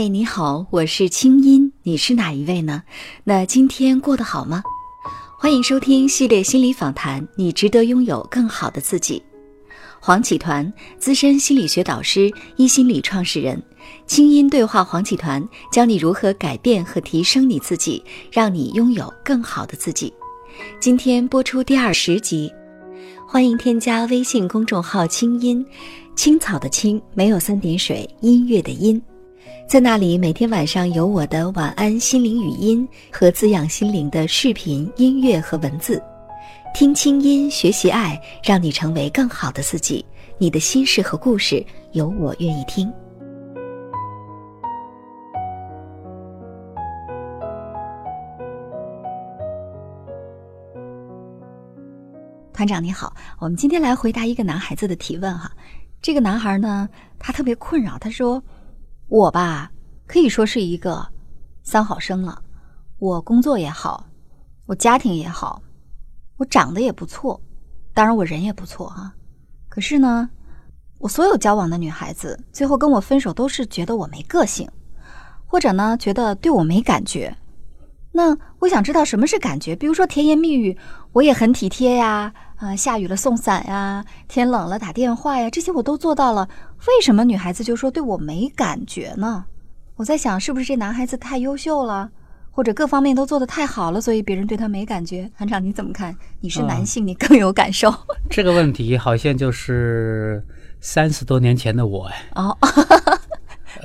嗨，你好，我是清音，你是哪一位呢？那今天过得好吗？欢迎收听系列心理访谈，你值得拥有更好的自己。黄启团，资深心理学导师，一心理创始人，清音对话黄启团，教你如何改变和提升你自己，让你拥有更好的自己。今天播出第二十集，欢迎添加微信公众号“清音青草”的青，没有三点水，音乐的音，在那里每天晚上有我的晚安心灵语音和滋养心灵的视频、音乐和文字。听清音，学习爱，让你成为更好的自己。你的心事和故事，有我愿意听。团长你好，我们今天来回答一个男孩子的提问哈。这个男孩呢，他特别困扰，他说：“我吧，可以说是一个三好生了，我工作也好，我家庭也好。”我长得也不错，当然我人也不错啊。可是呢，我所有交往的女孩子最后跟我分手，都是觉得我没个性，或者呢觉得对我没感觉。那我想知道什么是感觉？比如说甜言蜜语，我也很体贴呀，下雨了送伞呀，天冷了打电话呀，这些我都做到了。为什么女孩子就说对我没感觉呢？我在想，是不是这男孩子太优秀了？或者各方面都做得太好了，所以别人对他没感觉。团长你怎么看？你是男性，你更有感受。这个问题好像就是三十多年前的我哎，哦，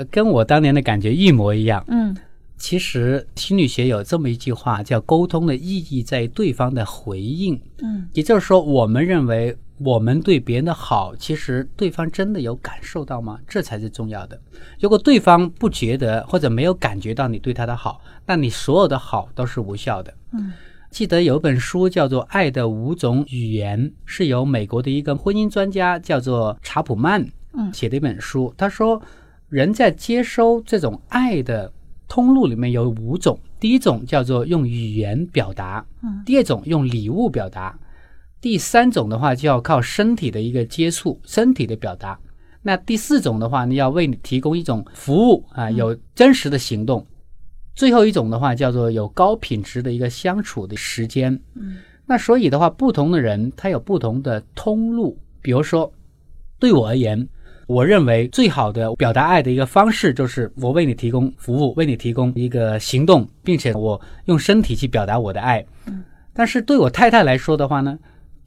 跟我当年的感觉一模一样。嗯，其实心理学有这么一句话，叫沟通的意义在于对方的回应。嗯，也就是说，我们认为。我们对别人的好，其实对方真的有感受到吗？这才是重要的。如果对方不觉得或者没有感觉到你对他的好，那你所有的好都是无效的。嗯，记得有本书叫做《爱的五种语言》，是由美国的一个婚姻专家叫做查普曼写的一本书。他说，人在接收这种爱的通路里面有五种，第一种叫做用语言表达，嗯，第二种用礼物表达。第三种的话就要靠身体的一个接触，身体的表达。那第四种的话，你要为你提供一种服务啊，有真实的行动。最后一种的话叫做有高品质的一个相处的时间。嗯，那所以的话，不同的人他有不同的通路。比如说，对我而言，我认为最好的表达爱的一个方式就是我为你提供服务，为你提供一个行动，并且我用身体去表达我的爱。嗯，但是对我太太来说的话呢？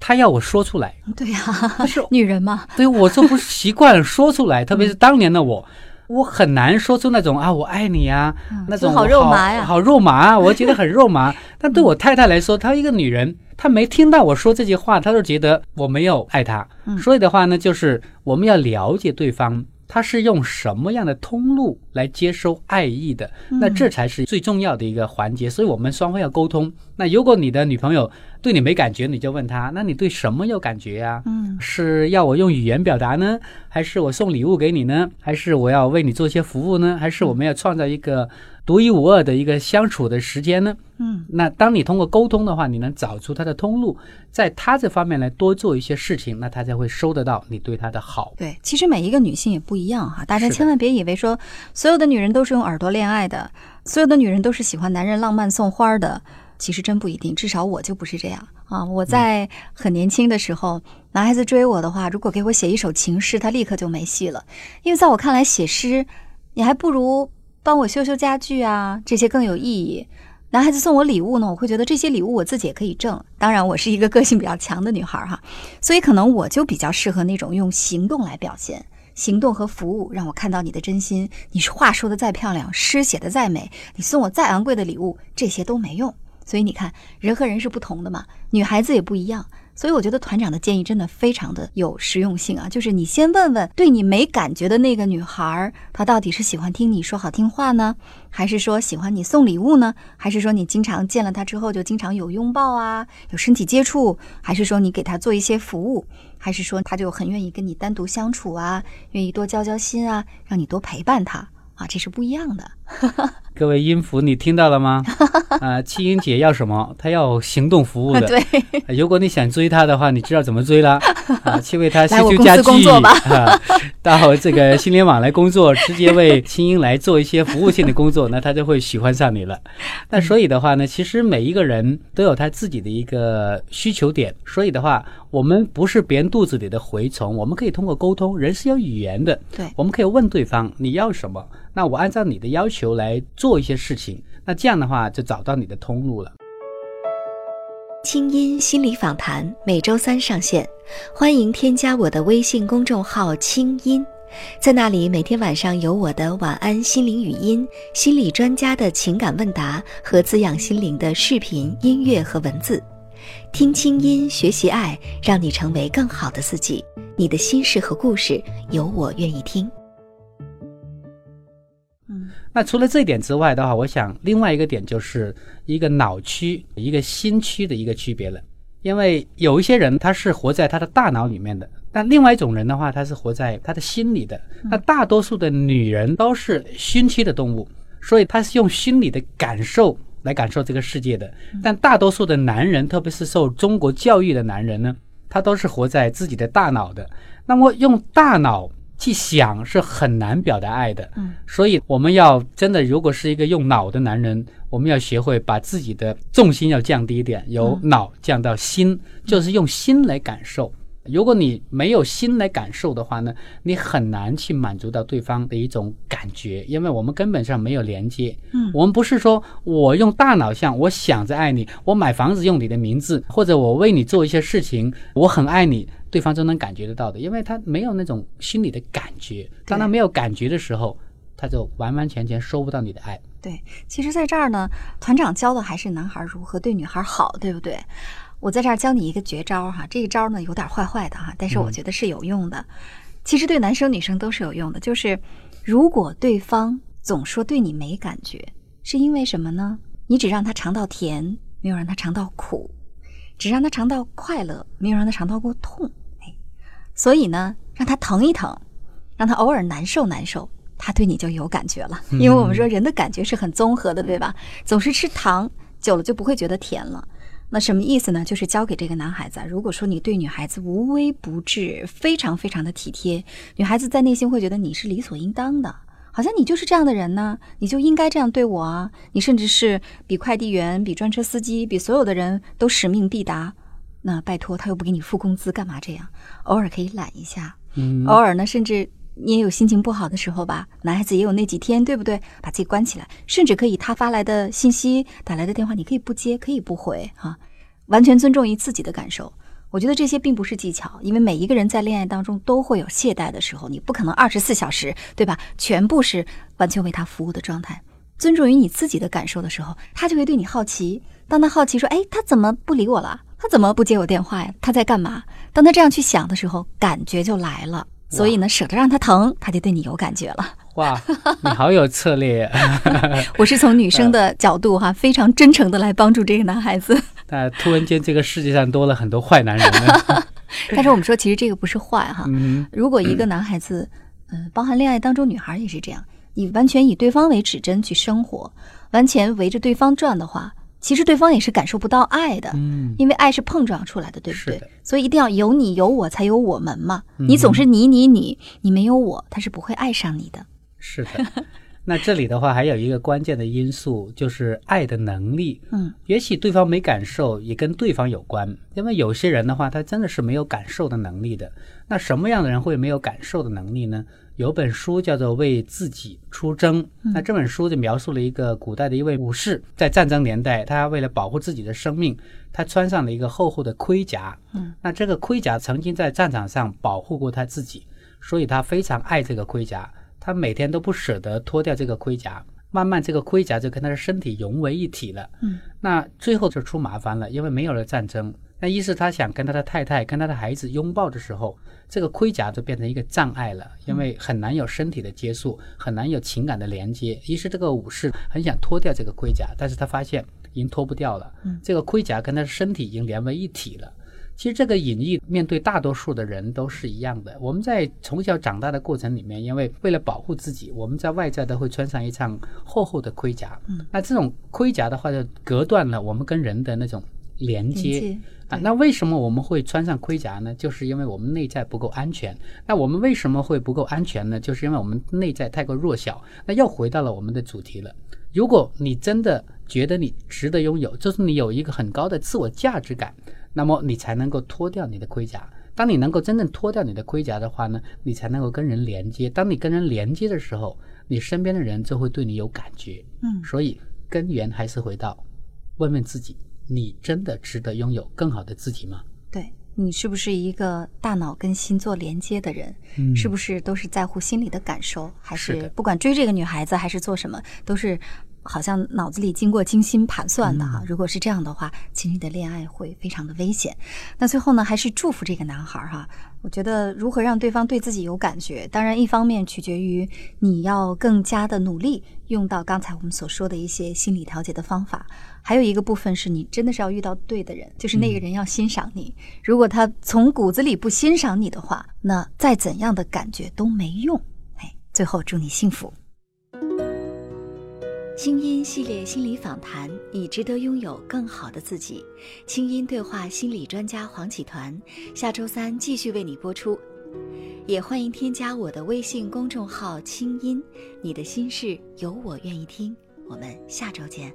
她要我说出来，对呀，是 女人嘛，对我就不习惯说出来，特别是当年的我，我很难说出那种啊，我爱你呀，那种好肉麻呀，好肉麻，我觉得很肉麻。但对我太太来说，她一个女人，她没听到我说这句话，她就觉得我没有爱她。所以的话呢，就是我们要了解对方。他是用什么样的通路来接收爱意的？那这才是最重要的一个环节。所以，我们双方要沟通。那如果你的女朋友对你没感觉，你就问她：那你对什么有感觉呀？嗯，是要我用语言表达呢，还是我送礼物给你呢？还是我要为你做一些服务呢？还是我们要创造一个？独一无二的一个相处的时间呢？嗯，那当你通过沟通的话，你能找出他的通路，在他这方面来多做一些事情，那他才会收得到你对他的好。对，其实每一个女性也不一样哈，大家千万别以为说所所有的女人都是用耳朵恋爱的，所有的女人都是喜欢男人浪漫送花的，其实真不一定。至少我就不是这样啊！我在很年轻的时候，男孩子追我的话，如果给我写一首情诗，他立刻就没戏了，因为在我看来，写诗你还不如。帮我修修家具啊，这些更有意义。男孩子送我礼物呢，我会觉得这些礼物我自己也可以挣。当然，我是一个个性比较强的女孩哈，所以可能我就比较适合那种用行动来表现，行动和服务让我看到你的真心。你是话说的再漂亮，诗写的再美，你送我再昂贵的礼物，这些都没用。所以你看，人和人是不同的嘛，女孩子也不一样。所以我觉得团长的建议真的非常的有实用性啊，就是你先问问对你没感觉的那个女孩，她到底是喜欢听你说好听话呢，还是说喜欢你送礼物呢，还是说你经常见了她之后就经常有拥抱啊，有身体接触，还是说你给她做一些服务，还是说她就很愿意跟你单独相处啊，愿意多交交心啊，让你多陪伴她啊，这是不一样的 各位音符，你听到了吗？啊，青音姐要什么？她要行动服务的。对，如果你想追她的话，你知道怎么追了？啊，去为她修修家具啊，到这个新联网来工作，直接为青音来做一些服务性的工作，那她就会喜欢上你了。那所以的话呢，其实每一个人都有他自己的一个需求点，所以的话，我们不是别人肚子里的蛔虫，我们可以通过沟通，人是有语言的，对我们可以问对方你要什么，那我按照你的要求来做一些事情，那这样的话就找到你的通路了。清音心理访谈每周三上线，欢迎添加我的微信公众号“清音”，在那里每天晚上有我的晚安心灵语音、心理专家的情感问答和滋养心灵的视频、音乐和文字。听清音，学习爱，让你成为更好的自己。你的心事和故事，有我愿意听。嗯那除了这一点之外的话，我想另外一个点就是一个脑区、一个心区的一个区别了。因为有一些人他是活在他的大脑里面的，但另外一种人的话，他是活在他的心里的。那大多数的女人都是心区的动物，所以她是用心理的感受来感受这个世界的。但大多数的男人，特别是受中国教育的男人呢，他都是活在自己的大脑的。那么用大脑去想是很难表达爱的。嗯，所以我们要真的，如果是一个用脑的男人，我们要学会把自己的重心要降低一点，由脑降到心，就是用心来感受。如果你没有心来感受的话呢，你很难去满足到对方的一种感觉，因为我们根本上没有连接。嗯我们不是说我用大脑想，我想着爱你，我买房子用你的名字，或者我为你做一些事情，我很爱你，对方就能感觉得到的，因为他没有那种心理的感觉。当他没有感觉的时候，他就完完全全收不到你的爱。对，其实在这儿呢，团长教的还是男孩如何对女孩好，对不对？我在这儿教你一个绝招哈，这一招呢有点坏坏的哈，但是我觉得是有用的。其实对男生女生都是有用的，就是如果对方总说对你没感觉，是因为什么呢？你只让他尝到甜，没有让他尝到苦；只让他尝到快乐，没有让他尝到过痛。哎，所以呢，让他疼一疼，让他偶尔难受难受，他对你就有感觉了。因为我们说人的感觉是很综合的，对吧？总是吃糖久了就不会觉得甜了。那什么意思呢？就是教给这个男孩子啊，如果说你对女孩子无微不至，非常非常的体贴，女孩子在内心会觉得你是理所应当的，好像你就是这样的人呢，你就应该这样对我啊。你甚至是比快递员、比专车司机、比所有的人都使命必达。那拜托，他又不给你付工资，干嘛这样？偶尔可以懒一下，嗯偶尔呢，甚至你也有心情不好的时候吧，男孩子也有那几天，对不对？把自己关起来，甚至可以他发来的信息、打来的电话，你可以不接，可以不回哈、完全尊重于自己的感受。我觉得这些并不是技巧，因为每一个人在恋爱当中都会有懈怠的时候，你不可能二十四小时，对吧？全部是完全为他服务的状态。尊重于你自己的感受的时候，他就会对你好奇。当他好奇说：“哎，他怎么不理我了？他怎么不接我电话呀？他在干嘛？”当他这样去想的时候，感觉就来了。所以呢，舍得让他疼，他就对你有感觉了。哇，你好有策略。我是从女生的角度哈，非常真诚的来帮助这个男孩子。那突然间，这个世界上多了很多坏男人呢。但是我们说，其实这个不是坏哈。嗯，如果一个男孩子，嗯、包含恋爱当中女孩也是这样，你完全以对方为指针去生活，完全围着对方转的话，其实对方也是感受不到爱的。嗯，因为爱是碰撞出来的，对不对？所以一定要有你有我才有我们嘛。嗯你总是你你你，你没有我，他是不会爱上你的。是的。那这里的话，还有一个关键的因素，就是爱的能力。嗯，也许对方没感受，也跟对方有关。因为有些人的话，他真的是没有感受的能力的。那什么样的人会没有感受的能力呢？有本书叫做《为自己出征》，那这本书就描述了一个古代的一位武士，在战争年代，他为了保护自己的生命，他穿上了一个厚厚的盔甲。嗯，那这个盔甲曾经在战场上保护过他自己，所以他非常爱这个盔甲，他每天都不舍得脱掉这个盔甲。慢慢，这个盔甲就跟他的身体融为一体了。嗯，那最后就出麻烦了，因为没有了战争。那一是他想跟他的太太、跟他的孩子拥抱的时候，这个盔甲就变成一个障碍了，因为很难有身体的接触，很难有情感的连接。于是这个武士很想脱掉这个盔甲，但是他发现已经脱不掉了，这个盔甲跟他的身体已经连为一体了。其实这个隐喻面对大多数的人都是一样的。我们在从小长大的过程里面，因为为了保护自己，我们在外在都会穿上一层厚厚的盔甲。嗯，那这种盔甲的话，就隔断了我们跟人的那种连接啊。那为什么我们会穿上盔甲呢？就是因为我们内在不够安全。那我们为什么会不够安全呢？就是因为我们内在太过弱小。那又回到了我们的主题了。如果你真的觉得你值得拥有，就是你有一个很高的自我价值感。那么你才能够脱掉你的盔甲。当你能够真正脱掉你的盔甲的话呢，你才能够跟人连接。当你跟人连接的时候，你身边的人就会对你有感觉。嗯，所以根源还是回到问问自己：你真的值得拥有更好的自己吗？对你是不是一个大脑跟心做连接的人？嗯，是不是都是在乎心里的感受？还是不管追这个女孩子还是做什么，都是？好像脑子里经过精心盘算的哈，如果是这样的话，其实你的恋爱会非常的危险。那最后呢，还是祝福这个男孩哈。我觉得如何让对方对自己有感觉，当然一方面取决于你要更加的努力，用到刚才我们所说的一些心理调节的方法。还有一个部分是你真的是要遇到对的人，就是那个人要欣赏你。如果他从骨子里不欣赏你的话，那再怎样的感觉都没用。哎，最后祝你幸福。清音系列心理访谈，你值得拥有更好的自己。清音对话心理专家黄启团，下周三继续为你播出。也欢迎添加我的微信公众号“清音”，你的心事有我愿意听。我们下周见。